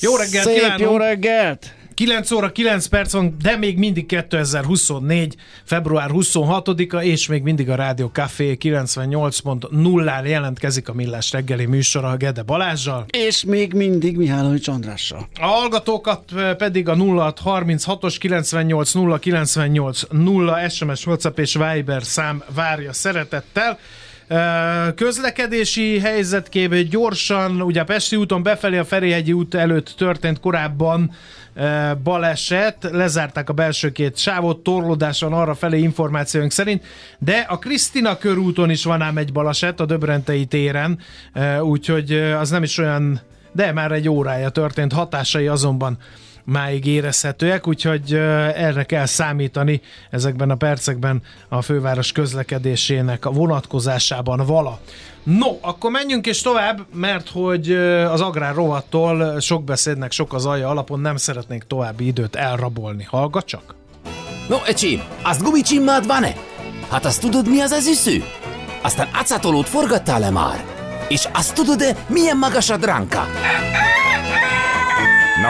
Jó reggelt Szép kívánunk! jó reggelt! 9 óra 9 perc van, de még mindig 2024. február 26-a, és még mindig a Rádió Café 98.0-án jelentkezik a Millás reggeli műsora Gede Balázsjal. És még mindig Mihálovics Andrással. A hallgatókat pedig a 0636-os 98 0 98 0 SMS, WhatsApp és Viber szám várja szeretettel. Közlekedési helyzetkép gyorsan, ugye a Pesti úton befelé a Ferihegyi út előtt történt korábban baleset, lezárták a belső két sávot, torlódás van arra felé információink szerint, de a Krisztina körúton is van ám egy baleset a Döbrentei téren, úgyhogy az nem is olyan, de már egy órája történt, hatásai azonban máig érezhetőek, úgyhogy erre kell számítani ezekben a percekben a főváros közlekedésének a vonatkozásában vala. No, akkor menjünk is tovább, mert hogy az agrár rovattól sok beszédnek sok az alja alapon nem szeretnék további időt elrabolni. Hallgat csak! No, ecsi, azt gumicsimmád van-e? Hát azt tudod, mi az az üsző? Aztán acatolót forgattál-e már? És azt tudod-e, milyen magas a dránka?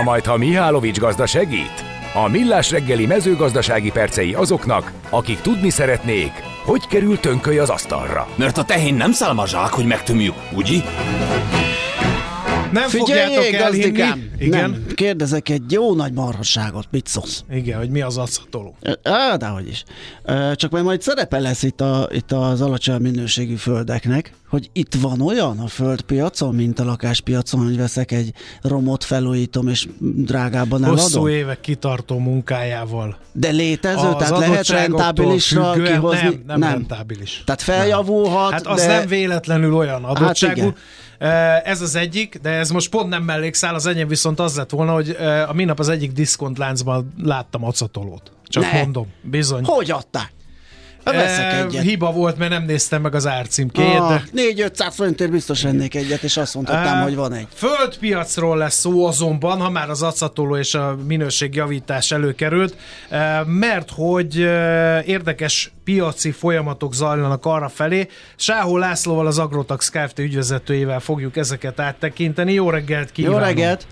Na majd, ha Mihálovics gazda segít? A Millás reggeli mezőgazdasági percei azoknak, akik tudni szeretnék, hogy kerül tönköly az asztalra. Mert a tehén nem szálmazsák, hogy megtömjük, ugye? Nem fogjátok Figyeljék, gazdikám! Igen? Nem, kérdezek egy jó nagy marhasságot, mit szólsz? Igen, hogy mi az acatoló. Á, dehogy is. Csak majd majd szerepe lesz itt, a, itt az alacsony minőségű földeknek, hogy itt van olyan a földpiacon, mint a lakáspiacon, hogy veszek egy romot, felújítom és drágában Hosszú eladom. évek kitartó munkájából. De létező, Az tehát lehet rentábilisra függően kihozni? Nem, nem, nem rentábilis. Tehát feljavulhat, Hát az de... nem véletlenül olyan adottságú. igen. Hát ez az egyik, de ez most pont nem mellékszál, az enyém viszont az lett volna, hogy ö, a minap az egyik diszkontláncban láttam acatolót. Csak Ne. mondom, bizony. Hogy adták? Hát Veszek egyet. Hiba volt, mert nem néztem meg az árcímkét, Ah, de 4-500 forintért biztos vennék egyet, és azt mondhatnám, hogy van egy. Földpiacról lesz szó azonban, ha már az acatoló és a minőségjavítás előkerült, mert hogy érdekes piaci folyamatok zajlanak arra felé. Sáhó Lászlóval, az Agrotax Kft. ügyvezetőjével fogjuk ezeket áttekinteni. Jó reggelt Jó kívánok! reggelt!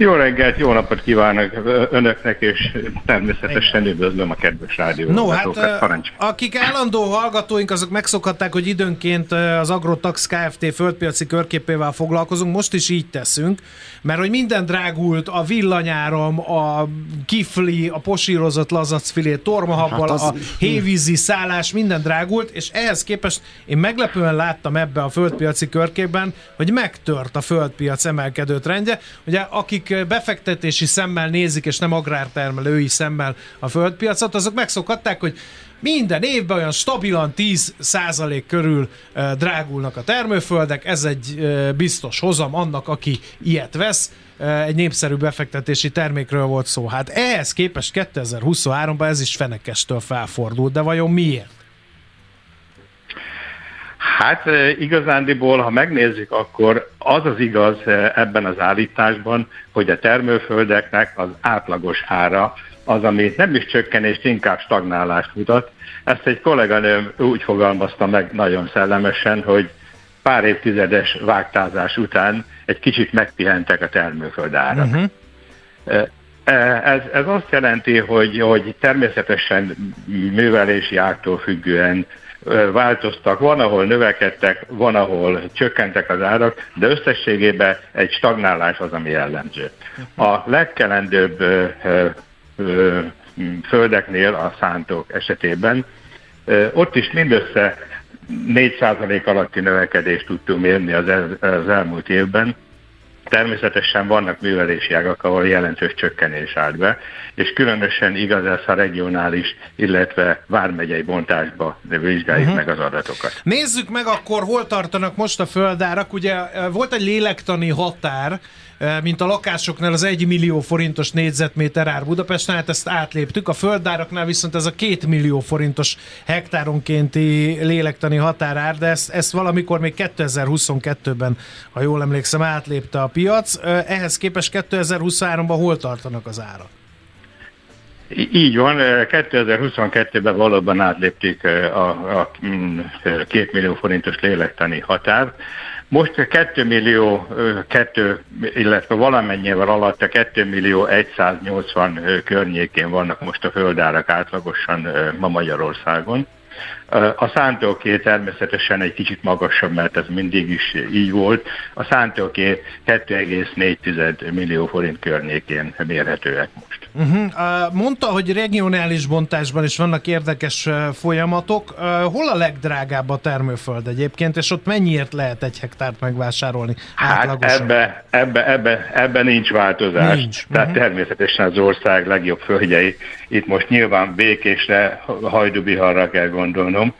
Jó reggelt, jó napot kívánok önöknek, és természetesen üdvözlöm a kedves rádió. No, hát Parancs. akik állandó hallgatóink, azok megszokhatták, hogy időnként az Agrotax Kft. földpiaci körképével foglalkozunk, most is így teszünk, mert hogy minden drágult, a villanyáram, a kifli, a posírozott lazacfilé, tormahabbal, Hát az- a hévízi szállás, minden drágult, és ehhez képest én meglepően láttam ebbe a földpiaci körképben, hogy megtört a földpiac emelkedő trendje. Ugye akik befektetési szemmel nézik, és nem agrártermelői szemmel a földpiacot, azok megszokhatták, hogy minden évben olyan stabilan 10% körül drágulnak a termőföldek, ez egy biztos hozam annak, aki ilyet vesz, egy népszerű befektetési termékről volt szó. Hát ehhez képest 2023-ban ez is fenekestől felfordult, de vajon miért? Hát e, igazándiból, ha megnézzük, akkor az az igaz e, ebben az állításban, hogy a termőföldeknek az átlagos ára az, ami nem is csökkenést, inkább stagnálást mutat. Ezt egy kolléganőm úgy fogalmazta meg nagyon szellemesen, hogy pár évtizedes vágtázás után egy kicsit megpihentek a termőföld árak. Uh-huh. Ez, ez azt jelenti, hogy, hogy természetesen művelési ágtól függően változtak, van, ahol növekedtek, van, ahol csökkentek az árak, de összességében egy stagnálás az, ami jellemző. A legkelendőbb földeknél, a szántók esetében, ott is mindössze 4% alatti növekedést tudtunk mérni az, el, az elmúlt évben, Természetesen vannak művelési ágak, ahol jelentős csökkenés állt be, és különösen igaz ez a regionális, illetve vármegyei bontásba vizsgáljuk uh-huh. meg az adatokat. Nézzük meg akkor, hol tartanak most a földárak. Ugye eh, volt egy lélektani határ, mint a lakásoknál az 1 millió forintos négyzetméter ár Budapesten, hát ezt átléptük. A földáraknál viszont ez a 2 millió forintos hektáronkénti lélektani határár, de ezt, ezt valamikor még 2022-ben, ha jól emlékszem, átlépte a piac. Eh, Ehhez képest 2023-ban hol tartanak az árak? Így van, eh, 2022-ben valóban átlépték a, a mm, eh, két millió forintos lélektani határt. Most 2 millió, 2, illetve valamennyivel alatt a 2 millió 180 környékén vannak most a földárak átlagosan ma Magyarországon. A szántóké természetesen egy kicsit magasabb, mert ez mindig is így volt. A szántóké 2,4 millió forint környékén mérhetőek most. Uh-huh. Mondta, hogy regionális bontásban is vannak érdekes folyamatok. Hol a legdrágább a termőföld egyébként, és ott mennyiért lehet egy hektárt megvásárolni? Hát ebbe, ebbe, ebbe, ebbe nincs változás. Nincs. Tehát uh-huh. természetesen az ország legjobb földjei. Itt most nyilván békésre, hajdubiharra kell gondolnom.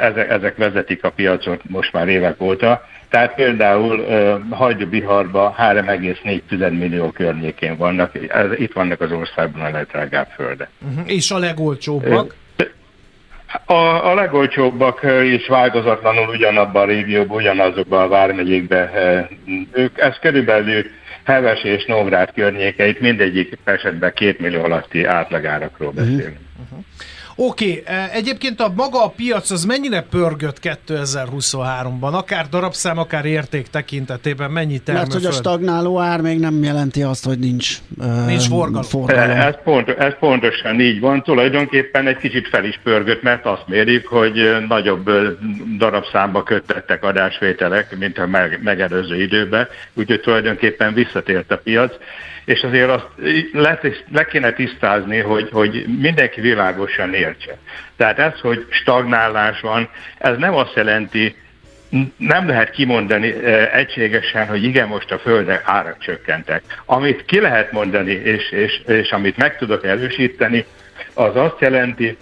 Ezek, ezek vezetik a piacot most már évek óta tehát például uh, Hajdú-Biharban 3,4 millió környékén vannak, ez, itt vannak az országban a legdrágább földek. Uh-huh. És a legolcsóbbak? A, a legolcsóbbak is változatlanul ugyanabban a régióban, ugyanazokban a vármegyékben. Ők, ez körülbelül Heves és Nógrád környékeit, mindegyik esetben két millió alatti átlagárakról mhm. beszélünk. Uh-huh. Oké, okay, egyébként a maga a piac az mennyire pörgött 2023-ban? Akár darabszám, akár érték tekintetében mennyi termőföld? Mert hogy a stagnáló ár még nem jelenti azt, hogy nincs, nincs forgalom. forgalom. Ez, pont, ez pontosan így van. Tulajdonképpen egy kicsit fel is pörgött, mert azt mérik, hogy nagyobb darabszámba kötettek adásvételek, mint a megelőző időben, úgyhogy tulajdonképpen visszatért a piac és azért azt le, le kéne tisztázni, hogy, hogy mindenki világosan értse. Tehát ez, hogy stagnálás van, ez nem azt jelenti, nem lehet kimondani e, egységesen, hogy igen, most a földek árak csökkentek. Amit ki lehet mondani, és, és, és amit meg tudok erősíteni, az azt jelenti,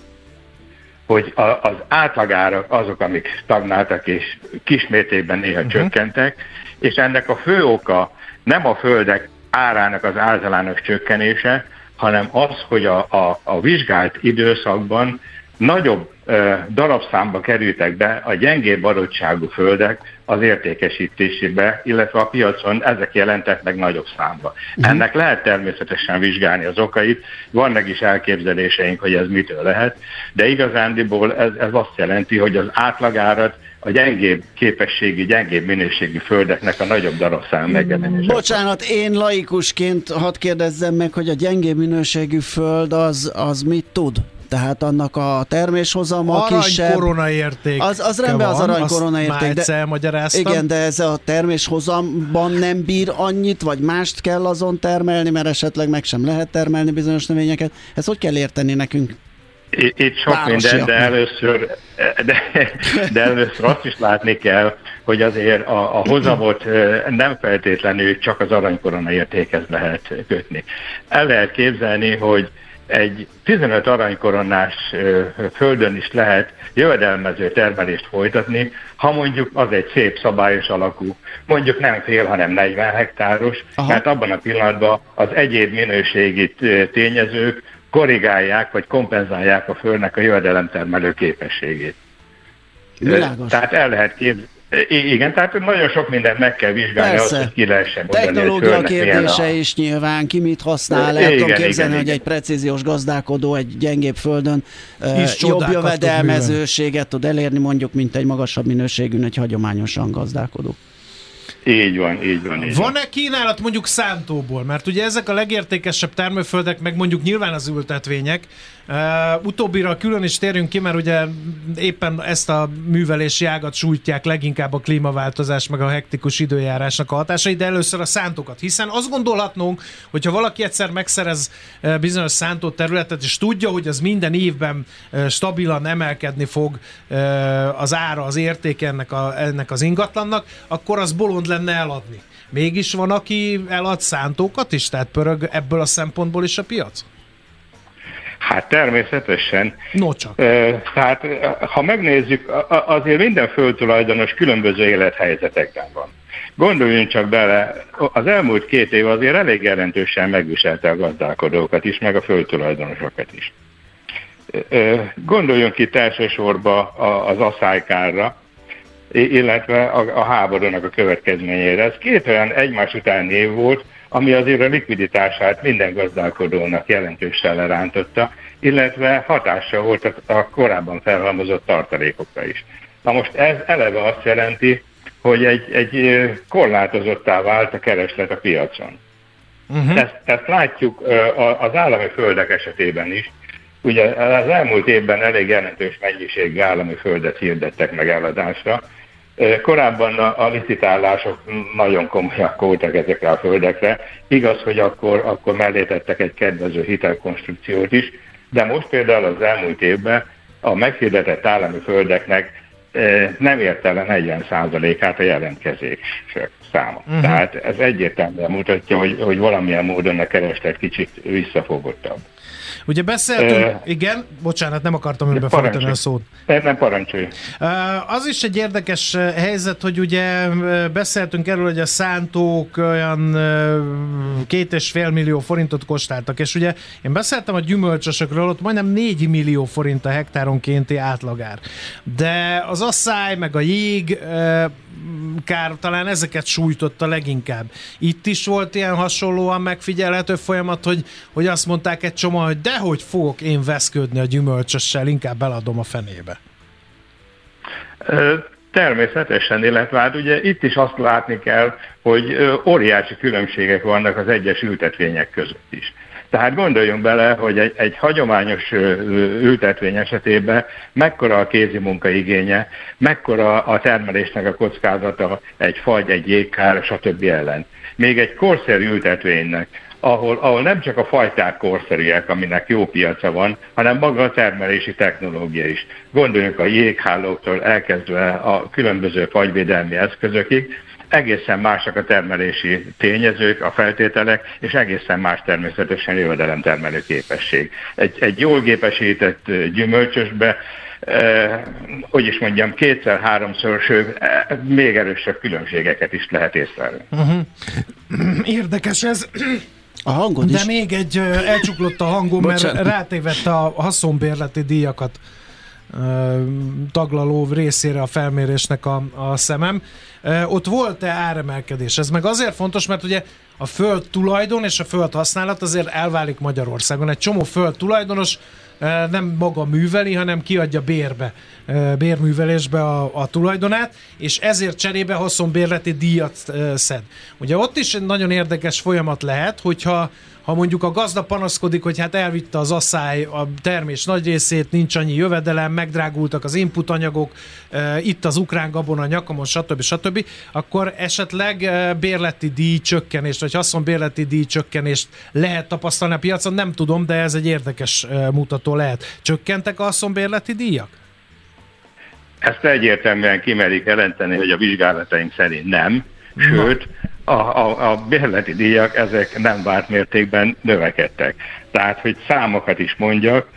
hogy a, az átlagárak azok, amik stagnáltak és kismértékben néha uh-huh. csökkentek, és ennek a fő oka nem a földek árának az általános csökkenése, hanem az, hogy a, a, a vizsgált időszakban nagyobb e, darabszámba kerültek be a gyengébb adottságú földek az értékesítésébe, illetve a piacon ezek jelentek meg nagyobb számba. Uh-huh. Ennek lehet természetesen vizsgálni az okait, vannak is elképzeléseink, hogy ez mitől lehet, de igazándiból ez, ez azt jelenti, hogy az átlagárat a gyengébb képességi, gyengébb minőségi földeknek a nagyobb darabszám megjelenése. Bocsánat, én laikusként hadd kérdezzem meg, hogy a gyengébb minőségű föld az, az mit tud? Tehát annak a terméshozama arany kisebb. korona érték. Az, az rendben az arany korona érték. De, igen, de ez a terméshozamban nem bír annyit, vagy mást kell azon termelni, mert esetleg meg sem lehet termelni bizonyos növényeket. Ezt hogy kell érteni nekünk? Itt sok minden, de először, de, de először azt is látni kell, hogy azért a, a hozamot nem feltétlenül csak az aranykorona értékhez lehet kötni. El lehet képzelni, hogy egy 15 aranykoronás földön is lehet jövedelmező termelést folytatni, ha mondjuk az egy szép szabályos alakú, mondjuk nem fél, hanem 40 hektáros, Aha. mert abban a pillanatban az egyéb minőségi tényezők korrigálják, vagy kompenzálják a földnek a jövedelemtermelő képességét. Világos. Tehát el lehet képzelni. Igen, tehát nagyon sok mindent meg kell vizsgálni, Persze. azt, hogy ki lehessen mondani, Technológia kérdése a... is nyilván, ki mit használ, el tudom képzelni, igen, hogy igen. egy precíziós gazdálkodó egy gyengébb földön is jobb jövedelmezőséget tud elérni, mondjuk, mint egy magasabb minőségű, egy hagyományosan gazdálkodó. Így van, így van. Így Van-e kínálat mondjuk szántóból? Mert ugye ezek a legértékesebb termőföldek, meg mondjuk nyilván az ültetvények, Uh, utóbbira külön is térjünk ki, mert ugye éppen ezt a művelési ágat sújtják leginkább a klímaváltozás, meg a hektikus időjárásnak a hatásai, de először a szántókat. Hiszen azt gondolhatnunk, hogyha valaki egyszer megszerez bizonyos szántó területet, és tudja, hogy az minden évben stabilan emelkedni fog az ára, az érték ennek, a, ennek az ingatlannak, akkor az bolond lenne eladni. Mégis van, aki elad szántókat is, tehát pörög ebből a szempontból is a piac? Hát természetesen. No csak. Tehát ha megnézzük, azért minden földtulajdonos különböző élethelyzetekben van. Gondoljunk csak bele, az elmúlt két év azért elég jelentősen megviselte a gazdálkodókat is, meg a földtulajdonosokat is. Gondoljunk itt elsősorban az asszálykárra, illetve a, a háborúnak a következményére. Ez két olyan egymás után év volt, ami azért a likviditását minden gazdálkodónak jelentősen lerántotta, illetve hatással volt a, korábban felhalmozott tartalékokra is. Na most ez eleve azt jelenti, hogy egy, egy korlátozottá vált a kereslet a piacon. Uh-huh. Ezt, ezt látjuk az állami földek esetében is. Ugye az elmúlt évben elég jelentős mennyiségű állami földet hirdettek meg eladásra. Korábban a, licitálások nagyon komolyak voltak ezekre a földekre. Igaz, hogy akkor, akkor mellé tettek egy kedvező hitelkonstrukciót is, de most például az elmúlt évben a meghirdetett állami földeknek nem ért el a 40%-át a jelentkezések száma. Uh-huh. Tehát ez egyértelműen mutatja, hogy, hogy valamilyen módon a kereslet kicsit visszafogottabb. Ugye beszéltünk, uh, igen, bocsánat, nem akartam önbe folytani a szót. Nem, nem parancsolj. Az is egy érdekes helyzet, hogy ugye beszéltünk erről, hogy a szántók olyan két és fél millió forintot kostáltak, és ugye én beszéltem a gyümölcsösökről, ott majdnem 4 millió forint a hektáronkénti átlagár. De az asszály, meg a jég, kár talán ezeket sújtotta leginkább. Itt is volt ilyen hasonlóan megfigyelhető folyamat, hogy, hogy azt mondták egy csomó, hogy dehogy fogok én veszködni a gyümölcsössel, inkább beladom a fenébe. Természetesen, illetve hát ugye itt is azt látni kell, hogy óriási különbségek vannak az egyes ültetvények között is. Tehát gondoljunk bele, hogy egy, egy hagyományos ültetvény esetében mekkora a kézi munka igénye, mekkora a termelésnek a kockázata egy fagy, egy jégkár, stb. ellen. Még egy korszerű ültetvénynek, ahol, ahol nem csak a fajták korszerűek, aminek jó piaca van, hanem maga a termelési technológia is. Gondoljunk a jéghálóktól elkezdve a különböző fagyvédelmi eszközökig, egészen másak a termelési tényezők, a feltételek, és egészen más természetesen jövedelemtermelő képesség. Egy, egy jól gépesített gyümölcsösbe eh, hogy is mondjam, kétszer-háromszor, sőt, eh, még erősebb különbségeket is lehet észlelni. Uh-huh. Érdekes ez. A hangod De is. még egy elcsuklott a hangom, mert rátévette a haszonbérleti díjakat taglaló részére a felmérésnek a, a szemem. Ott volt-e áremelkedés? Ez meg azért fontos, mert ugye a föld tulajdon és a föld használat azért elválik Magyarországon. Egy csomó föld tulajdonos nem maga műveli, hanem kiadja bérbe, bérművelésbe a, a tulajdonát, és ezért cserébe haszonbérleti díjat szed. Ugye ott is egy nagyon érdekes folyamat lehet, hogyha ha mondjuk a gazda panaszkodik, hogy hát elvitte az asszály a termés nagy részét, nincs annyi jövedelem, megdrágultak az input anyagok, itt az ukrán gabona nyakamon, stb. stb., akkor esetleg bérleti díj csökkenést, vagy haszonbérleti díj csökkenést lehet tapasztalni a piacon, nem tudom, de ez egy érdekes mutató lehet. Csökkentek a haszonbérleti díjak? Ezt egyértelműen kimerik jelenteni, hogy a vizsgálataink szerint nem, sőt, a, a, a bérleti díjak ezek nem várt mértékben növekedtek. Tehát, hogy számokat is mondjak,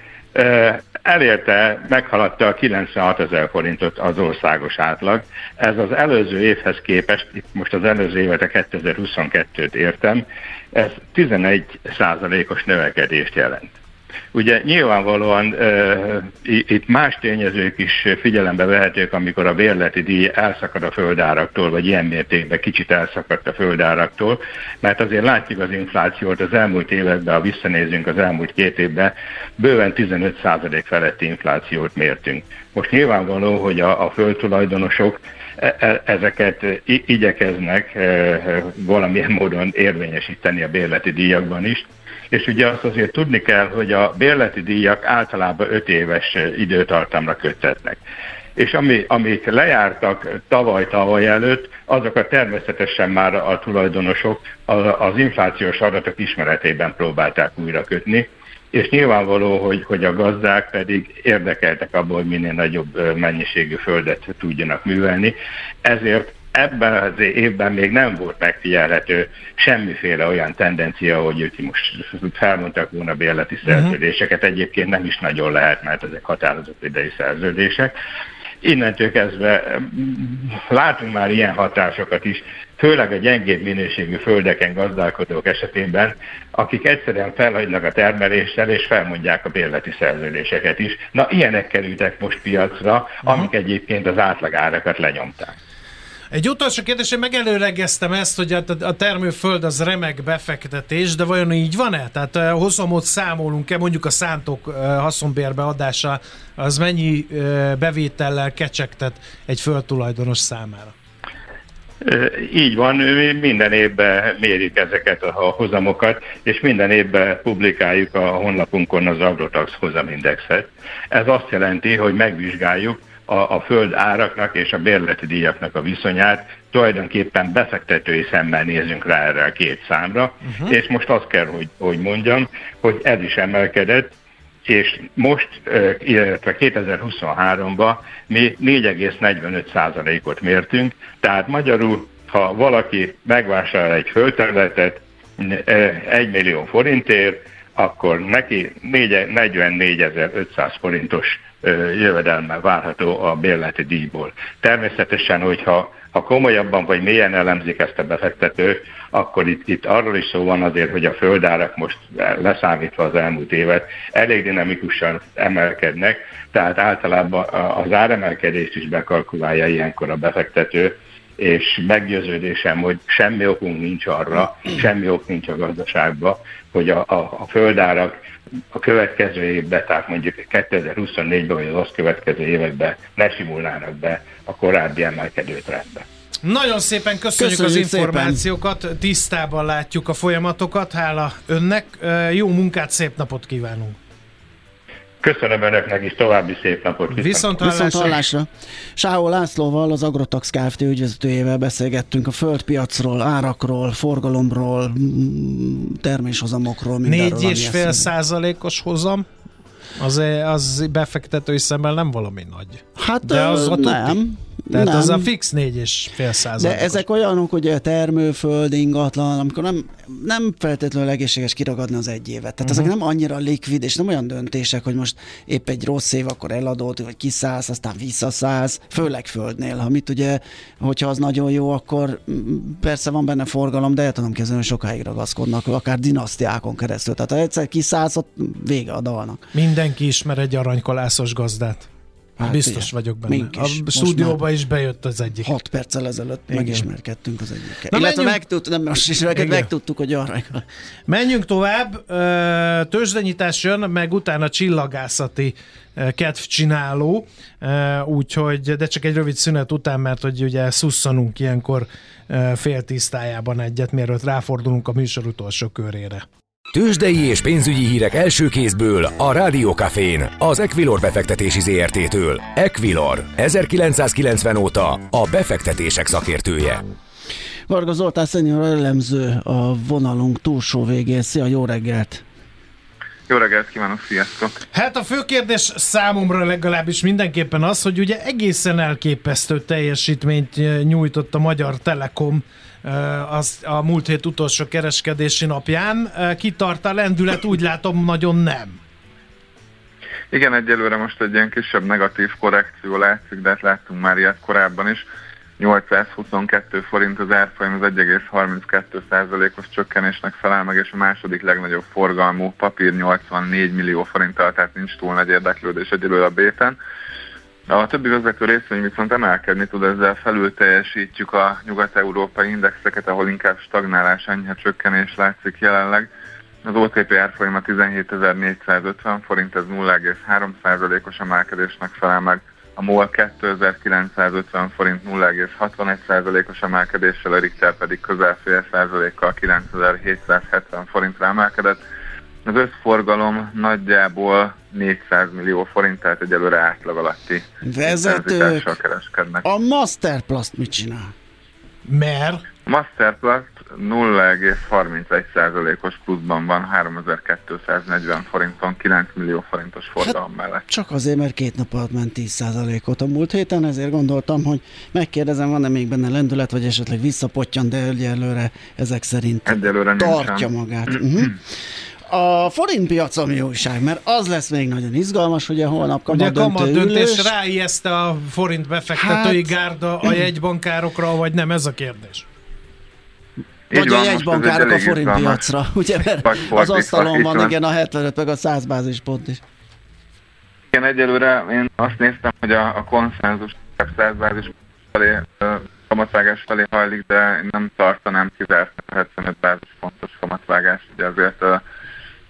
elérte, meghaladta a 96 ezer forintot az országos átlag. Ez az előző évhez képest, itt most az előző évet a 2022-t értem, ez 11 százalékos növekedést jelent. Ugye nyilvánvalóan uh, itt más tényezők is figyelembe vehetők, amikor a bérleti díj elszakad a földáraktól, vagy ilyen mértékben kicsit elszakadt a földáraktól, mert azért látjuk az inflációt az elmúlt években, ha visszanézünk az elmúlt két évben, bőven 15% feletti inflációt mértünk. Most nyilvánvaló, hogy a, a földtulajdonosok e, e, ezeket igyekeznek valamilyen módon érvényesíteni a bérleti díjakban is, és ugye azt azért tudni kell, hogy a bérleti díjak általában 5 éves időtartamra köttetnek. És ami, amik lejártak tavaly-tavaly előtt, azokat természetesen már a tulajdonosok az inflációs adatok ismeretében próbálták újra kötni, és nyilvánvaló, hogy, hogy a gazdák pedig érdekeltek abból, hogy minél nagyobb mennyiségű földet tudjanak művelni. Ezért ebben az évben még nem volt megfigyelhető semmiféle olyan tendencia, hogy ők most felmondtak volna bérleti mhm. szerződéseket. Egyébként nem is nagyon lehet, mert ezek határozott idei szerződések. Innentől kezdve mm, látunk már ilyen hatásokat is, főleg a gyengébb minőségű földeken gazdálkodók esetében, akik egyszerűen felhagynak a termeléssel és felmondják a bérleti szerződéseket is. Na, ilyenek kerültek most piacra, amik egyébként az átlagárakat lenyomták. Egy utolsó kérdés, én megelőlegeztem ezt, hogy a termőföld az remek befektetés, de vajon így van-e? Tehát hosszomot számolunk-e, mondjuk a szántók haszonbérbe adása, az mennyi bevétellel kecsegtet egy földtulajdonos számára? Így van, minden évben mérjük ezeket a hozamokat, és minden évben publikáljuk a honlapunkon az Agrotax hozamindexet. Ez azt jelenti, hogy megvizsgáljuk a, a föld áraknak és a bérleti díjaknak a viszonyát, tulajdonképpen befektetői szemmel nézünk rá erre a két számra, uh-huh. és most azt kell, hogy, hogy mondjam, hogy ez is emelkedett, és most, illetve 2023-ban mi 4,45%-ot mértünk, tehát magyarul, ha valaki megvásárol egy földterületet 1 millió forintért, akkor neki 44.500 forintos jövedelme várható a bérleti díjból. Természetesen, hogyha ha komolyabban vagy mélyen elemzik ezt a befektető, akkor itt, itt arról is szó van azért, hogy a földárak most leszámítva az elmúlt évet elég dinamikusan emelkednek, tehát általában az áremelkedést is bekalkulálja ilyenkor a befektető, és meggyőződésem, hogy semmi okunk nincs arra, semmi ok nincs a gazdaságban, hogy a, a, a földárak a következő évben, tehát mondjuk 2024-ben vagy az azt következő években ne simulnának be a korábbi emelkedő trendbe. Nagyon szépen köszönjük, köszönjük az információkat, szépen. tisztában látjuk a folyamatokat, hála önnek, jó munkát, szép napot kívánunk! Köszönöm Önöknek is, további szép napot. Viszont. Viszont hallásra. Sáó Lászlóval, az Agrotax Kft. ügyvezetőjével beszélgettünk a földpiacról, árakról, forgalomról, terméshozamokról, mindenről. Négy és fél százalékos hozam? Az, az befektetői szemmel nem valami nagy. Hát De az a nem. Tehát nem. az a fix négy és fél százalék. De ezek olyanok, hogy a termőföld, ingatlan, amikor nem, nem feltétlenül egészséges kiragadni az egy évet. Tehát uh-huh. ezek nem annyira likvid, és nem olyan döntések, hogy most épp egy rossz év, akkor eladott, vagy kiszállsz, aztán visszaszállsz, főleg földnél. Ha mit ugye, hogyha az nagyon jó, akkor persze van benne forgalom, de el tudom kezdeni, sokáig ragaszkodnak, akár dinasztiákon keresztül. Tehát ha egyszer kiszállsz, ott vége a dalnak. Mindenki ismer egy aranykolászos gazdát. Hát Biztos igen. vagyok benne. Mink is. A stúdióba is bejött az egyik. 6 perccel ezelőtt igen. megismerkedtünk az egyikkel. Na Illetve menjünk... megtudtuk, nem most is megtudtuk, hogy arra. Menjünk tovább. Tőzsdenyítás jön, meg utána csillagászati kedvcsináló, úgyhogy, de csak egy rövid szünet után, mert hogy ugye szusszanunk ilyenkor fél tisztájában egyet, mielőtt ráfordulunk a műsor utolsó körére. Tőzsdei és pénzügyi hírek első kézből a Rádiókafén, az Equilor befektetési ZRT-től. Equilor, 1990 óta a befektetések szakértője. Varga Zoltán szenior elemző a vonalunk túlsó végén. Szia, jó reggelt! Jó reggelt kívánok, sziasztok! Hát a fő kérdés számomra legalábbis mindenképpen az, hogy ugye egészen elképesztő teljesítményt nyújtott a Magyar Telekom az a múlt hét utolsó kereskedési napján. Kitart a lendület? Úgy látom, nagyon nem. Igen, egyelőre most egy ilyen kisebb negatív korrekció látszik, de hát láttunk már ilyet korábban is. 822 forint az árfolyam, az 1,32%-os csökkenésnek felel meg, és a második legnagyobb forgalmú papír 84 millió forinttal, tehát nincs túl nagy érdeklődés egyelőre a béten. A többi vezető részvény viszont emelkedni tud, ezzel felül teljesítjük a nyugat-európai indexeket, ahol inkább stagnálás, enyhe csökkenés látszik jelenleg. Az OTP árfolyama 17.450 forint, ez 0,3%-os emelkedésnek felel meg. A MOL 2950 forint 0,61%-os emelkedéssel, a Richter pedig közel fél százalékkal 9770 forintra emelkedett az összforgalom nagyjából 400 millió forint, tehát egyelőre átlag alatti Vezetők, kereskednek. A Masterplast mit csinál? Mert? Masterplast 0,31%-os pluszban van 3240 forinton, 9 millió forintos forgalom hát mellett. Csak azért, mert két nap alatt ment 10%-ot a múlt héten, ezért gondoltam, hogy megkérdezem, van-e még benne lendület, vagy esetleg visszapottyan, de egyelőre ezek szerint egyelőre tartja nincsen. magát. uh-huh. A forint piac ami újság, mert az lesz még nagyon izgalmas, ugye holnap kamat Ugye kamat döntés ráijeszte a forint befektetői hát, gárda a jegybankárokra, vagy nem, ez a kérdés. Vagy van, a jegybankárok a forint piacra, ugye, mert az asztalon van, igen, a 75 meg a 100 bázispont is. Igen, egyelőre én azt néztem, hogy a, a konszenzus 100 bázis felé, kamatvágás felé hajlik, de nem tartanám kizárt a 75 bázispontos kamatvágás, ugye azért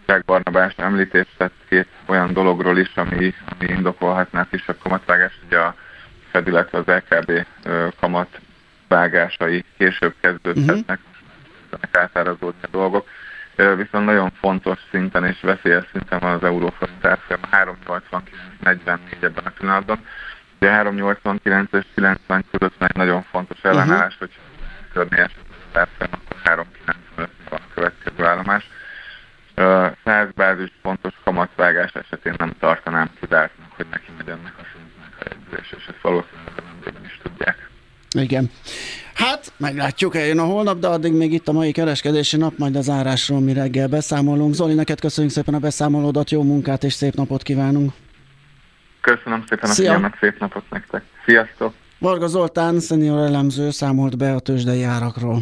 Zsák Barnabás említést tett két olyan dologról is, ami, ami indokolhatná kisebb kamatvágást, ugye a Fed, illetve az LKB kamat vágásai később kezdődhetnek, uh-huh. átárazódni a dolgok. Viszont nagyon fontos szinten és veszélyes szinten van az euróforint árfolyam, 3,89-44 ebben a pillanatban. Ugye 3,89 és 90 között egy nagyon fontos ellenállás, uh-huh. hogy törni esetleg az árfolyam, akkor 3,95 van a következő állomás. 100 bázis pontos kamatvágás esetén nem tartanám kizártnak, hogy neki megy ennek a szintnek a jegyzés, és ezt valószínűleg nem is tudják. Igen. Hát, meglátjuk, eljön a holnap, de addig még itt a mai kereskedési nap, majd az árásról mi reggel beszámolunk. Zoli, neked köszönjük szépen a beszámolódat, jó munkát és szép napot kívánunk. Köszönöm szépen a figyelmet, szép napot nektek. Sziasztok! Varga Zoltán, szenior elemző számolt be a tőzsdei árakról.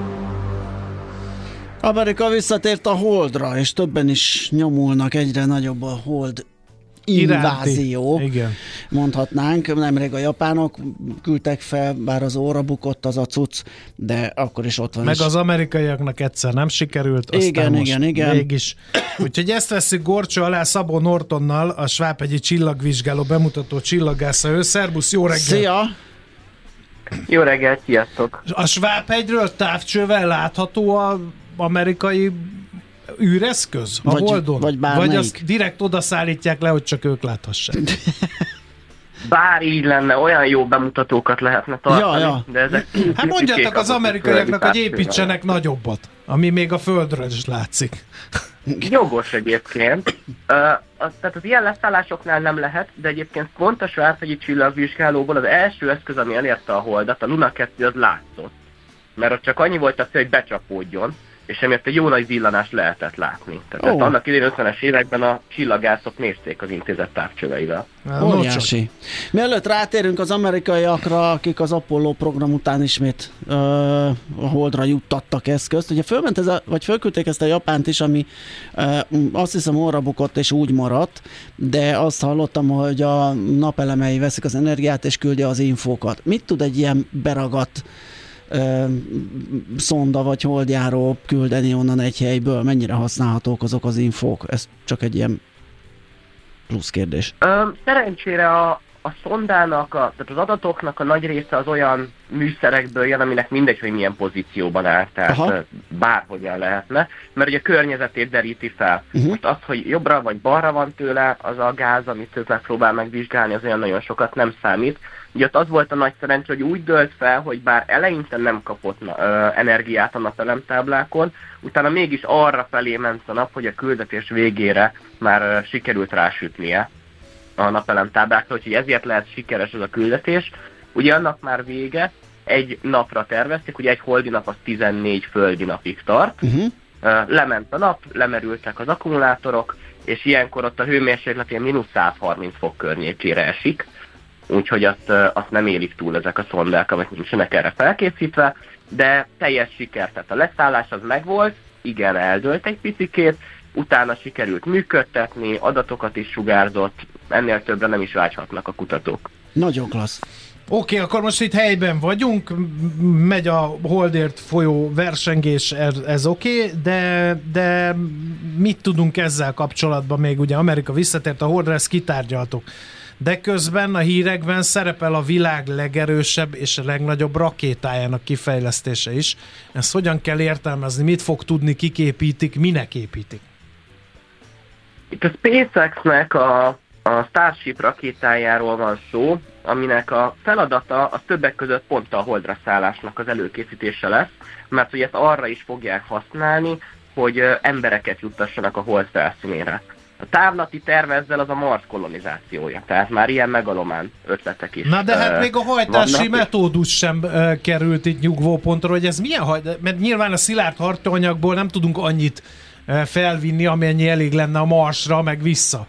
Amerika visszatért a Holdra, és többen is nyomulnak, egyre nagyobb a Hold invázió, Igen. mondhatnánk. Nemrég a japánok küldtek fel, bár az óra bukott az a cucc, de akkor is ott van. Meg is. az amerikaiaknak egyszer nem sikerült, aztán Igen, most igen, igen. mégis. Úgyhogy ezt veszük Gorcsó alá Szabó Nortonnal, a Svábhegyi csillagvizsgáló bemutató csillagásza ő. Szerbusz, jó reggel! Szia! Jó reggelt, sziasztok! A Svábhegyről távcsővel látható a amerikai űreszköz a Vagy- Holdon? vagy bármelyik. vagy azt direkt oda szállítják le, hogy csak ők láthassák. Bár így lenne, olyan jó bemutatókat lehetne tartani, Ja, ja. de ezek... Hát mondjatok az amerikaiaknak, hogy építsenek nagyobbat, ami még a Földről is látszik. Jogos egyébként. Uh, az, tehát az ilyen leszállásoknál nem lehet, de egyébként pont a Svábhegyi csillagvizsgálóból az első eszköz, ami elérte a Holdat, a Luna 2, az látszott. Mert ott csak annyi volt a cél, hogy becsapódjon, és emiatt egy jó nagy villanást lehetett látni. Tehát ezt annak idén 50-es években a csillagászok nézték az intézet távcsöveivel. Óriási. Mielőtt rátérünk az amerikaiakra, akik az Apollo program után ismét ö, a Holdra juttattak eszközt, ugye fölment ez a, vagy fölküldték ezt a Japánt is, ami ö, azt hiszem orra bukott és úgy maradt, de azt hallottam, hogy a napelemei veszik az energiát és küldi az infókat. Mit tud egy ilyen beragadt ö, szonda vagy holdjáró küldeni onnan egy helyből? Mennyire használhatók azok az infók? Ez csak egy ilyen plusz kérdés. Szerencsére a, a szondának, a, tehát az adatoknak a nagy része az olyan műszerekből jön, aminek mindegy, hogy milyen pozícióban áll, tehát Aha. bárhogyan lehetne, mert ugye a környezetét deríti fel. Uh-huh. Most az, hogy jobbra vagy balra van tőle, az a gáz, amit ők megpróbál megvizsgálni, az olyan nagyon sokat nem számít. Ugye ott az volt a nagy szerencsé, hogy úgy dölt fel, hogy bár eleinte nem kapott na, ö, energiát a napelemtáblákon, utána mégis arra felé ment a nap, hogy a küldetés végére már ö, sikerült rásütnie a napelemtáblákra, úgyhogy ezért lehet sikeres ez a küldetés. Ugye annak már vége, egy napra tervezték, ugye egy holdi nap az 14 földi napig tart. Uh-huh. Lement a nap, lemerültek az akkumulátorok, és ilyenkor ott a hőmérséklet ilyen mínusz 130 fok környékére esik, úgyhogy azt, azt nem élik túl ezek a szondák, amik nincsenek erre felkészítve, de teljes siker, tehát a leszállás az megvolt, igen, eldőlt egy picikét, utána sikerült működtetni, adatokat is sugárzott, ennél többre nem is vágyhatnak a kutatók. Nagyon klassz. Oké, okay, akkor most itt helyben vagyunk, megy a Holdért folyó versengés, ez, ez oké, okay, de, de mit tudunk ezzel kapcsolatban még? Ugye Amerika visszatért a Holdra, ezt kitárgyaltuk. De közben a hírekben szerepel a világ legerősebb és a legnagyobb rakétájának kifejlesztése is. Ezt hogyan kell értelmezni? Mit fog tudni, kik építik, minek építik? Itt a SpaceX-nek a, a Starship rakétájáról van szó, aminek a feladata az többek között pont a holdra szállásnak az előkészítése lesz, mert ugye ezt arra is fogják használni, hogy embereket juttassanak a hold felszínére. A távlati terv ezzel az a Mars kolonizációja, tehát már ilyen megalomán ötletek is. Na de hát még a hajtási vannak, metódus sem került itt nyugvópontra, hogy ez milyen haj... Mert nyilván a szilárd hartanyagból nem tudunk annyit felvinni, amennyi elég lenne a Marsra, meg vissza.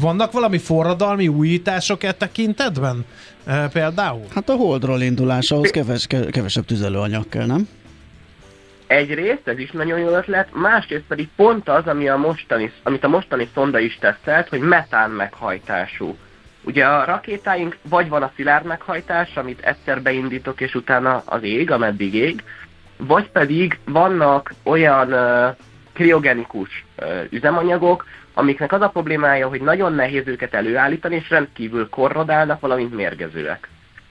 Vannak valami forradalmi újítások e tekintetben? Például? Hát a Holdról indulás, ahhoz keves, kevesebb tüzelőanyag kell, nem? Egyrészt, ez is nagyon jó ötlet, másrészt pedig pont az, ami a mostani, amit a mostani szonda is tesztelt, hogy metán meghajtású. Ugye a rakétáink vagy van a szilárd meghajtás, amit egyszer beindítok, és utána az ég, ameddig ég, vagy pedig vannak olyan uh, kriogenikus üzemanyagok, amiknek az a problémája, hogy nagyon nehéz őket előállítani, és rendkívül korrodálnak, valamint mérgezőek.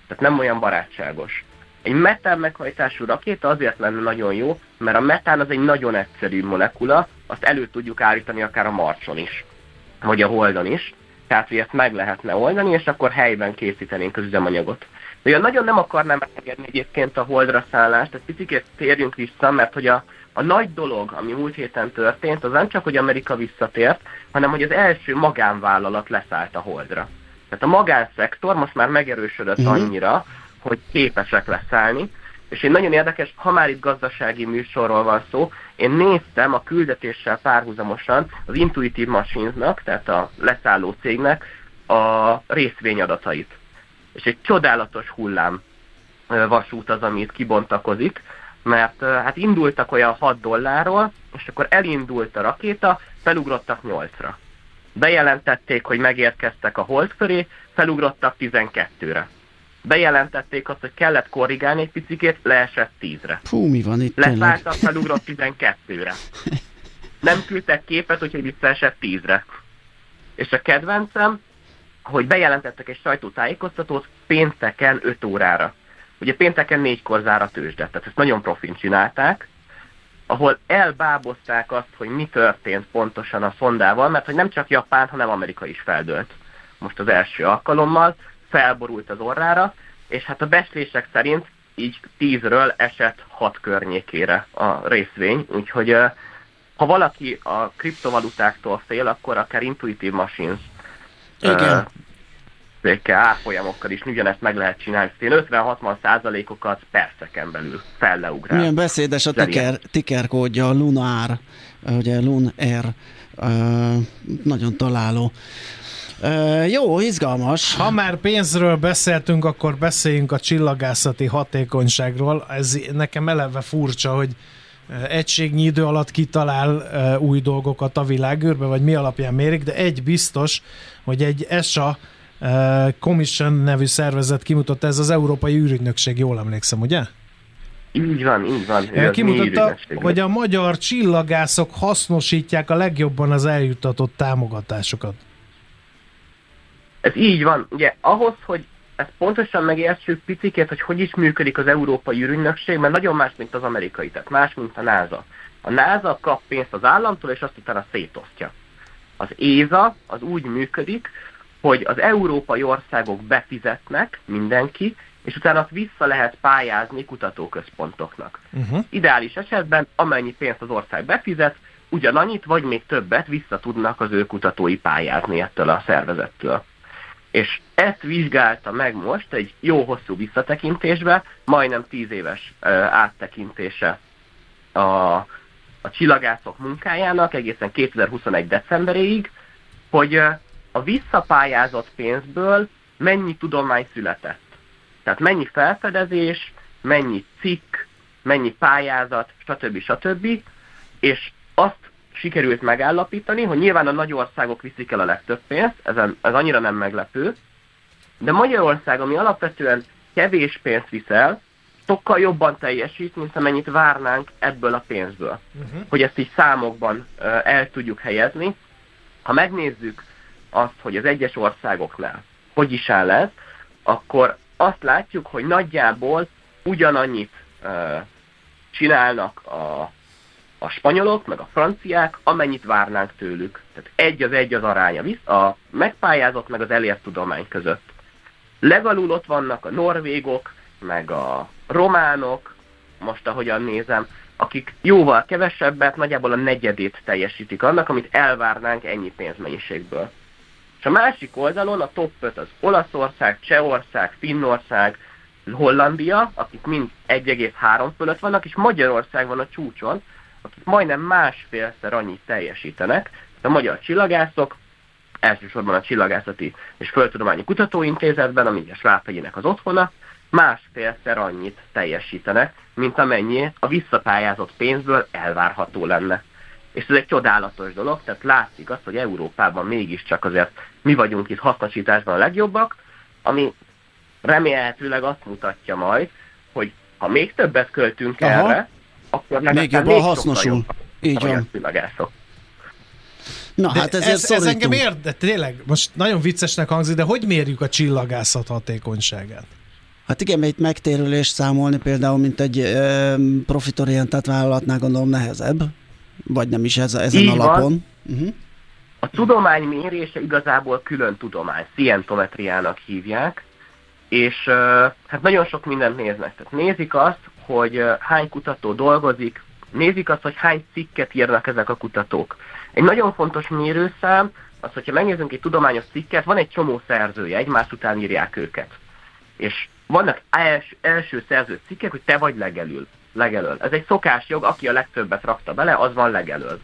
Tehát nem olyan barátságos. Egy metán meghajtású rakéta azért lenne nagyon jó, mert a metán az egy nagyon egyszerű molekula, azt elő tudjuk állítani akár a Marson is, vagy a Holdon is, tehát hogy ezt meg lehetne oldani, és akkor helyben készítenénk az üzemanyagot. De olyan nagyon nem akarnám megengedni egyébként a holdra szállást, tehát picit térjünk vissza, mert hogy a, a nagy dolog, ami múlt héten történt, az nem csak, hogy Amerika visszatért, hanem hogy az első magánvállalat leszállt a holdra. Tehát a magánszektor most már megerősödött uh-huh. annyira, hogy képesek leszállni, és én nagyon érdekes, ha már itt gazdasági műsorról van szó, én néztem a küldetéssel párhuzamosan az Intuitive Machines-nak, tehát a leszálló cégnek a részvényadatait. És egy csodálatos hullám vasút az, amit kibontakozik, mert hát indultak olyan 6 dollárról, és akkor elindult a rakéta, felugrottak 8-ra. Bejelentették, hogy megérkeztek a hold köré, felugrottak 12-re bejelentették azt, hogy kellett korrigálni egy picikét, leesett 10-re. Fú, mi van itt Leszálltak, felugrott 12-re. Nem küldtek képet, úgyhogy visszaesett 10-re. És a kedvencem, hogy bejelentettek egy sajtótájékoztatót pénteken 5 órára. Ugye pénteken 4-kor zár a tőzsde, tehát ezt nagyon profin csinálták, ahol elbábozták azt, hogy mi történt pontosan a szondával, mert hogy nem csak Japán, hanem Amerika is feldőlt most az első alkalommal, felborult az orrára, és hát a beszélések szerint így 10-ről esett 6 környékére a részvény, úgyhogy ha valaki a kriptovalutáktól fél, akkor akár Intuitive Machines Igen. Uh, árfolyamokkal is ugyanezt meg lehet csinálni. 50-60 százalékokat perceken belül felleugrál. Milyen beszédes a ticker, ticker kódja, a Lunar, ugye Lun Air, uh, nagyon találó. Uh, jó, izgalmas. Ha már pénzről beszéltünk, akkor beszéljünk a csillagászati hatékonyságról. Ez nekem eleve furcsa, hogy egységnyi idő alatt kitalál új dolgokat a világűrbe, vagy mi alapján mérik, de egy biztos, hogy egy ESA Commission nevű szervezet kimutatta, ez az Európai űrügynökség, jól emlékszem, ugye? Így van, így van. Kimutatta, hogy a magyar csillagászok hasznosítják a legjobban az eljutatott támogatásokat. Ez így van. Ugye ahhoz, hogy ezt pontosan megértsük picikét, hogy hogy is működik az Európai űrügynökség, mert nagyon más, mint az amerikai, tehát más, mint a NASA. A NASA kap pénzt az államtól, és azt utána szétosztja. Az ÉZA az úgy működik, hogy az európai országok befizetnek mindenki, és utána azt vissza lehet pályázni kutatóközpontoknak. Uh-huh. Ideális esetben, amennyi pénzt az ország befizet, ugyanannyit, vagy még többet vissza tudnak az ő kutatói pályázni ettől a szervezettől. És ezt vizsgálta meg most egy jó hosszú visszatekintésbe, majdnem tíz éves uh, áttekintése a, a csillagászok munkájának egészen 2021. decemberéig, hogy a visszapályázott pénzből mennyi tudomány született. Tehát mennyi felfedezés, mennyi cikk, mennyi pályázat, stb. stb. És azt sikerült megállapítani, hogy nyilván a nagy országok viszik el a legtöbb pénzt, ezen, ez annyira nem meglepő, de Magyarország, ami alapvetően kevés pénzt viszel, sokkal jobban teljesít, mint amennyit várnánk ebből a pénzből. Uh-huh. Hogy ezt így számokban uh, el tudjuk helyezni. Ha megnézzük azt, hogy az egyes országoknál hogy is áll ez, akkor azt látjuk, hogy nagyjából ugyanannyit uh, csinálnak a a spanyolok, meg a franciák, amennyit várnánk tőlük. Tehát egy az egy az aránya a megpályázott, meg az elért tudomány között. Legalul ott vannak a norvégok, meg a románok, most ahogyan nézem, akik jóval kevesebbet, nagyjából a negyedét teljesítik annak, amit elvárnánk ennyi pénzmennyiségből. És a másik oldalon a top 5 az Olaszország, Csehország, Finnország, Hollandia, akik mind 1,3 fölött vannak, és Magyarország van a csúcson, akik majdnem másfélszer annyit teljesítenek. A magyar csillagászok, elsősorban a Csillagászati és Földtudományi Kutatóintézetben, ami a Svábhegyének az otthona, másfélszer annyit teljesítenek, mint amennyi a visszapályázott pénzből elvárható lenne. És ez egy csodálatos dolog, tehát látszik azt, hogy Európában mégiscsak azért mi vagyunk itt hasznosításban a legjobbak, ami remélhetőleg azt mutatja majd, hogy ha még többet költünk Aha. erre, akkor még jobban hasznosul. Így van. Na, de hát ezért ez, ez engem ér, de tényleg, most nagyon viccesnek hangzik, de hogy mérjük a csillagászat hatékonyságát? Hát igen, mert itt megtérülés számolni például, mint egy profitorientált vállalatnál gondolom nehezebb, vagy nem is ez, ezen Így alapon. Uh-huh. A tudomány mérése igazából külön tudomány, szientometriának hívják, és hát nagyon sok mindent néznek. Tehát nézik azt, hogy hány kutató dolgozik, nézik azt, hogy hány cikket írnak ezek a kutatók. Egy nagyon fontos mérőszám az, hogyha megnézzünk egy tudományos cikket, van egy csomó szerzője, egymás után írják őket. És vannak els, első szerző cikkek, hogy te vagy legelül. Legelől. Ez egy szokásjog, aki a legtöbbet rakta bele, az van legelől.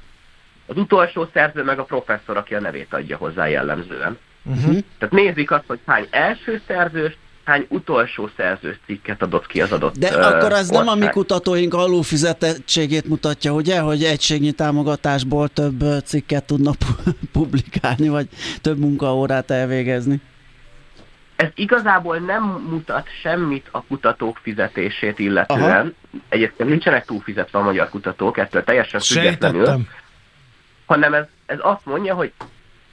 Az utolsó szerző meg a professzor, aki a nevét adja hozzá jellemzően. Uh-huh. Tehát nézik azt, hogy hány első szerzős, hány utolsó szerzős cikket adott ki az adott De uh, akkor ez ország. nem a mi kutatóink alulfizetettségét mutatja, ugye, hogy egységnyi támogatásból több cikket tudnak publikálni, vagy több munkaórát elvégezni? Ez igazából nem mutat semmit a kutatók fizetését illetően. Aha. Egyébként nincsenek túlfizetve a magyar kutatók, ettől teljesen függetlenül. Hanem ez, ez azt mondja, hogy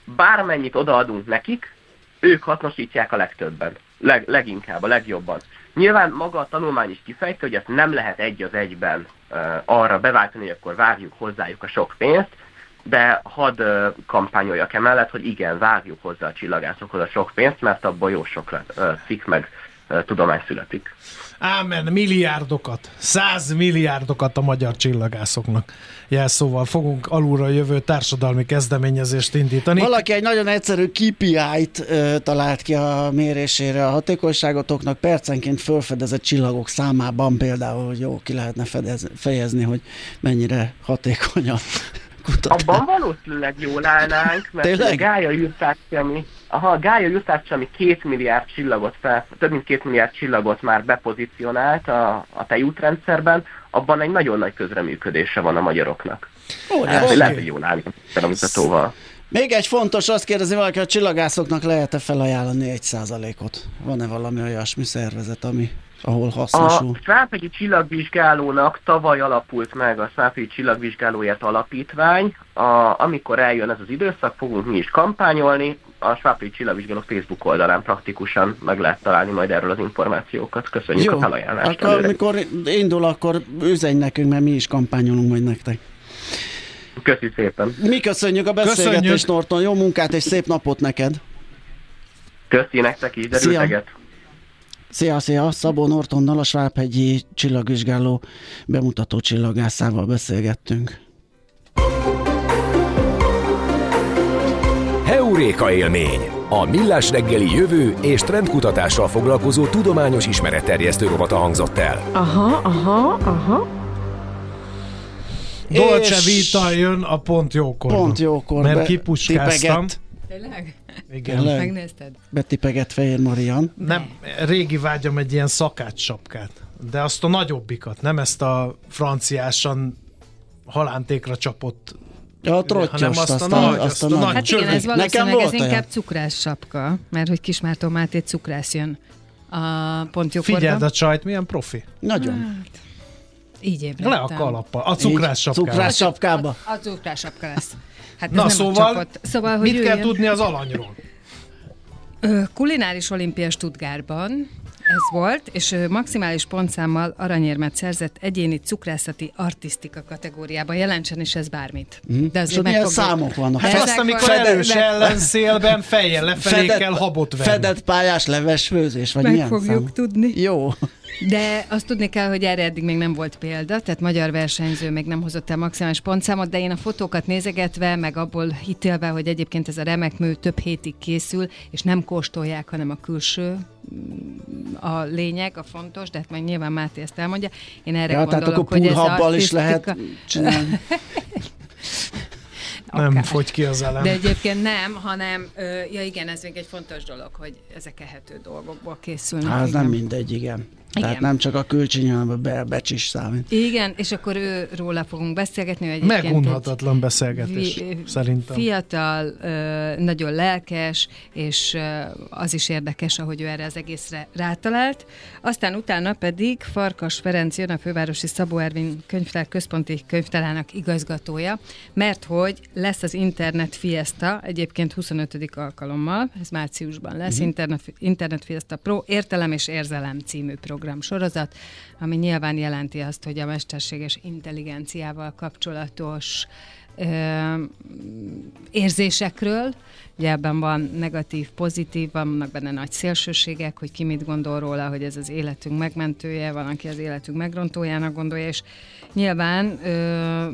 bármennyit odaadunk nekik, ők hasznosítják a legtöbben leg, leginkább, a legjobban. Nyilván maga a tanulmány is kifejti, hogy ezt nem lehet egy az egyben uh, arra beváltani, hogy akkor várjuk hozzájuk a sok pénzt, de hadd kampányoljak emellett, hogy igen, várjuk hozzá a csillagászokhoz a sok pénzt, mert abból jó sok cikk meg tudomány születik. Ámen, milliárdokat, száz milliárdokat a magyar csillagászoknak. Jelszóval fogunk alulra jövő társadalmi kezdeményezést indítani. Valaki egy nagyon egyszerű KPI-t ö, talált ki a mérésére a hatékonyságotoknak, percenként felfedezett csillagok számában például, hogy jó, ki lehetne fedez, fejezni, hogy mennyire hatékonyan kutatás. Abban valószínűleg jól állnánk, mert Tényleg? a Gája űrtárcsi, ami, aha, a Gája űrtárcsi, ami két milliárd csillagot fel, több mint két milliárd csillagot már bepozícionált a, a tejútrendszerben, abban egy nagyon nagy közreműködése van a magyaroknak. Ó, hát, lehet, hogy jól állunk a. Még egy fontos, azt kérdezi valaki, a csillagászoknak lehet-e felajánlani egy százalékot? Van-e valami olyasmi szervezet, ami ahol hasznosul. A Sváfegyi csillagvizsgálónak tavaly alapult meg a Sváfegyi csillagvizsgálóért alapítvány. A, amikor eljön ez az időszak, fogunk mi is kampányolni. A Sváfegyi csillagvizsgáló Facebook oldalán praktikusan meg lehet találni majd erről az információkat. Köszönjük Jó, a felajánlást. Akkor, amikor indul, akkor üzenj nekünk, mert mi is kampányolunk majd nektek. Köszi szépen. Mi köszönjük a beszélgetést, Norton. Jó munkát és szép napot neked. Köszi nektek is, derülteget. Szia, szia! Szabó Nortonnal, a Svábhegyi csillagvizsgáló bemutató csillagászával beszélgettünk. Heuréka élmény! A Millás reggeli jövő és trendkutatással foglalkozó tudományos ismeretterjesztő rovata hangzott el. Aha, aha, aha. Dolce Vita jön a pont jókor. Pont jókor. Mert kipuskáztam. Tényleg? Igen. Tényleg? Megnézted? Betipeget Fehér Marian. Nem, régi vágyam egy ilyen szakácsapkát. De azt a nagyobbikat, nem ezt a franciásan halántékra csapott Ja, a hanem azt, azt, a, nagy, azt, a, a nagy Hát igen, ez valószínűleg ez inkább cukrász sapka, mert hogy Kismártó Máté cukrász jön a pont jókorban. Figyeld a csajt, milyen profi. Nagyon. Hát, így ébredtem. Le a kalappal, a cukrász sapkába. Cukrász sapkába. A, a cukrász sapka lesz. Hát Na szóval, szóval hogy mit kell tudni az alanyról? Kulináris olimpia Stuttgartban ez volt, és maximális pontszámmal aranyérmet szerzett egyéni cukrászati artisztika kategóriában. Jelentsen is ez bármit. Mm. De azért milyen fogjuk... számok vannak? Hát azt, amikor erős ellenszélben fejjel lefelé fedett, kell habot venni. Fedett pályás levesfőzés, vagy Meg milyen fogjuk szám? tudni. Jó. De azt tudni kell, hogy erre eddig még nem volt példa, tehát magyar versenyző még nem hozott el maximális pontszámot, de én a fotókat nézegetve, meg abból hitélve, hogy egyébként ez a remek mű több hétig készül, és nem kóstolják, hanem a külső a lényeg, a fontos, de hát meg nyilván Máté ezt elmondja. Én erre Ja, tehát gondolok, akkor hogy ez pulhabbal is lehet artisztika- csinálni. Nem Akár. fogy ki az elem. De egyébként nem, hanem, ö, ja igen, ez még egy fontos dolog, hogy ezek ehető dolgokból készülnek. Hát nem mindegy, igen. Tehát Igen. nem csak a kölcsön, hanem a be, becsis számít. Igen, és akkor ő róla fogunk beszélgetni, egy Megunhatatlan beszélgetés, fi- szerintem. Fiatal, nagyon lelkes, és az is érdekes, ahogy ő erre az egészre rátalált. Aztán utána pedig Farkas Ferenc jön a fővárosi Szabó Ervin könyvtár központi könyvtárának igazgatója, mert hogy lesz az Internet Fiesta, egyébként 25. alkalommal, ez márciusban lesz, uh-huh. Internet, Internet Fiesta Pro, Értelem és Érzelem című program sorozat, ami nyilván jelenti azt, hogy a mesterséges intelligenciával kapcsolatos ö, érzésekről. Ugye ebben van negatív, pozitív, vannak benne nagy szélsőségek, hogy ki mit gondol róla, hogy ez az életünk megmentője, van, aki az életünk megrontójának gondolja, és nyilván ö,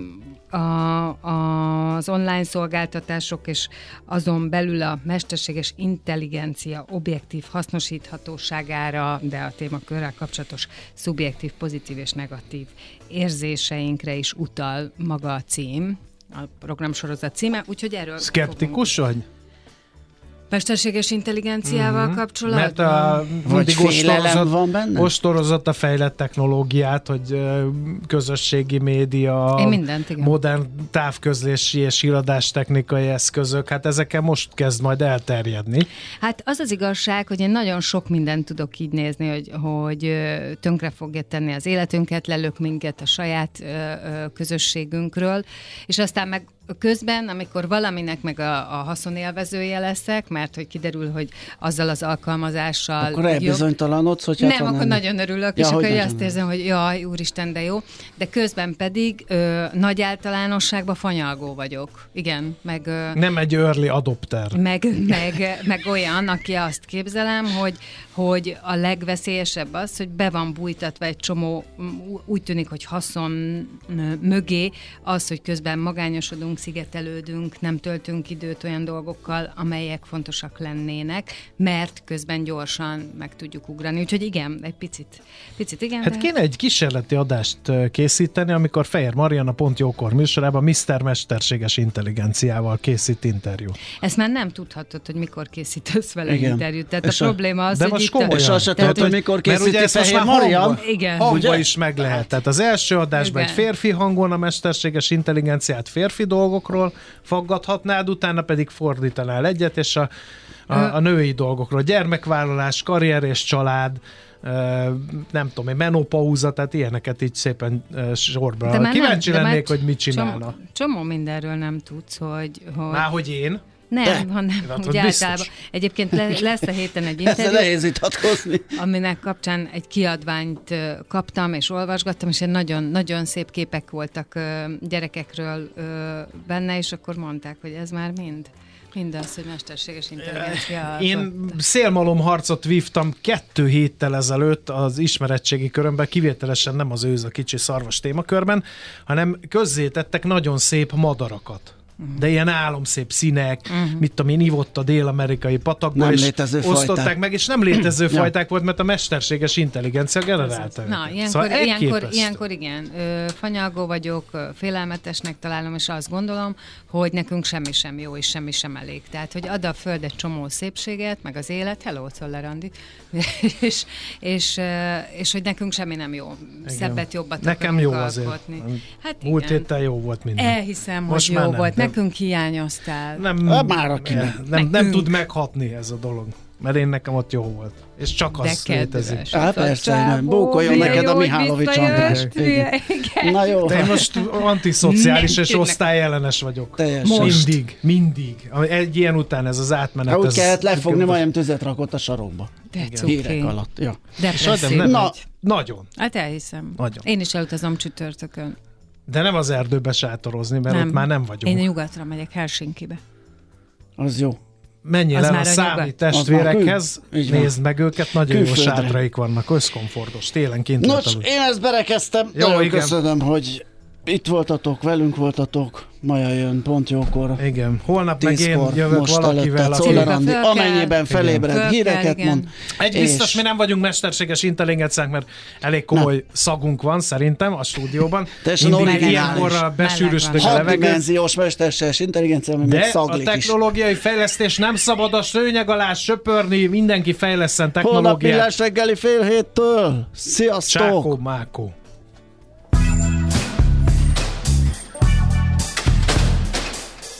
a, a, az online szolgáltatások és azon belül a mesterséges intelligencia objektív hasznosíthatóságára, de a témakörrel kapcsolatos szubjektív, pozitív és negatív érzéseinkre is utal maga a cím, a programsorozat címe, úgyhogy erről Szkeptikus vagy? Mesterséges intelligenciával mm-hmm. kapcsolatban? Mert a Vagy ostorozott, van benne? ostorozott a fejlett technológiát, hogy közösségi média, Én mindent, igen. modern távközlési és híradás technikai eszközök, hát ezekkel most kezd majd elterjedni. Hát az az igazság, hogy én nagyon sok mindent tudok így nézni, hogy, hogy tönkre fogja tenni az életünket, lelök minket a saját közösségünkről, és aztán meg közben, amikor valaminek meg a, a haszonélvezője leszek, mert hogy kiderül, hogy azzal az alkalmazással Akkor elbizonytalanodsz, hogy hát nem, van akkor nagyon örülök, Ja, és akkor azt érzem, hogy jaj, úristen, de jó. De közben pedig ö, nagy általánosságban fanyalgó vagyok. Igen, meg... Ö, Nem egy early adopter. meg, meg, meg olyan, aki azt képzelem, hogy, hogy a legveszélyesebb az, hogy be van bújtatva egy csomó, úgy tűnik, hogy haszon mögé, az, hogy közben magányosodunk, szigetelődünk, nem töltünk időt olyan dolgokkal, amelyek fontosak lennének, mert közben gyorsan meg tudjuk ugrani. Úgyhogy igen, egy picit, picit igen. Hát de... kéne egy kísérleti adást készíteni, amikor Fehér Mariana pont jókor műsorában Mr. Mesterséges Intelligenciával készít interjú. Ezt már nem tudhatod, hogy mikor készítesz vele Igen. interjút. Tehát És a a- probléma az, De hogy most komolyan. És azt se Tehát, tudod, hogy mikor Mert ugye készíti most Fehér Marian. Igen. hangban Ugye? is meg lehet. Tehát az első adásban Igen. egy férfi hangon a mesterséges intelligenciát férfi dolgokról faggathatnád, utána pedig fordítanál egyet, és a, a, a női dolgokról. Gyermekvállalás, karrier és család, nem tudom, egy menopauza, tehát ilyeneket így szépen sorba. már Kíváncsi nem, de lennék, hogy mit csomó- csinálna. Csomó mindenről nem tudsz, hogy... hogy... Már hogy én? Nem, De. hanem Hát, úgy biztos. általában. Egyébként le, lesz a héten egy Ezzel interjú, nehéz vitatkozni. aminek kapcsán egy kiadványt kaptam és olvasgattam, és egy nagyon, nagyon szép képek voltak gyerekekről benne, és akkor mondták, hogy ez már mind. Mindaz, hogy mesterséges intelligencia. Én szélmalom harcot vívtam kettő héttel ezelőtt az ismeretségi körömben, kivételesen nem az őz a kicsi szarvas témakörben, hanem közzétettek nagyon szép madarakat. De ilyen álomszép színek, uh-huh. mit tudom én, ivott a dél-amerikai patakból, Nem és létező osztották fajták. meg, és nem létező fajták volt, mert a mesterséges intelligencia generálta Na, ilyenkor, Szóval ilyenkor, elképesztő. ilyenkor igen, ö, fanyalgó vagyok, félelmetesnek találom, és azt gondolom, hogy nekünk semmi sem jó, és semmi sem elég. Tehát, hogy ad a föld egy csomó szépséget, meg az élet, hello, Czoller Andi, és, és, és hogy nekünk semmi nem jó. Igen. Szebbet, jobbat Nekem jó azért. alkotni. Hát Múlt héten jó volt minden. Elhiszem, Most hogy jó nem, volt. de- Nekünk hiányoztál. Nem, Hát már aki nem, nem. nem, tud meghatni ez a dolog. Mert én nekem ott jó volt. És csak De az kedves. létezik. A persze, nem. Bókoljon neked a Mihálovics András. Na jó, De én most antiszociális és osztályellenes vagyok. teljesen. Most. Mindig, mindig. Egy ilyen után ez az átmenet. Hát úgy kellett lefogni, majdnem tüzet rakott a sarokba. De. Hírek alatt. Ja. Depresszív nem, Na. Nagyon. Hát elhiszem. Nagyon. Én is elutazom csütörtökön. De nem az erdőbe sátorozni, mert ott már nem vagyunk. Én nyugatra megyek, Helsinkibe. Az jó. Menjél Az el a számi van. nézd meg őket, nagyon jó Külföldre. sátraik vannak, összkomfortos, télen kint Nos, én ezt berekeztem. Jó, Nagyon igen. köszönöm, hogy itt voltatok, velünk voltatok, Maja jön pont jókor. Igen, holnap meg én jövök most valakivel. Aki... Andi, amennyiben felébred, igen. híreket kell, mond. Egy biztos, és... mi nem vagyunk mesterséges intelligenciák, mert elég komoly nem. szagunk van szerintem a stúdióban. Teljesen originális. besűrűsödik a levegő. dimenziós mesterséges intelligencia, ami De a technológiai is. fejlesztés nem szabad a szőnyeg alá söpörni, mindenki fejleszen technológiát. Holnap millás reggeli fél héttől. Sziasztok! Csákó, mákó.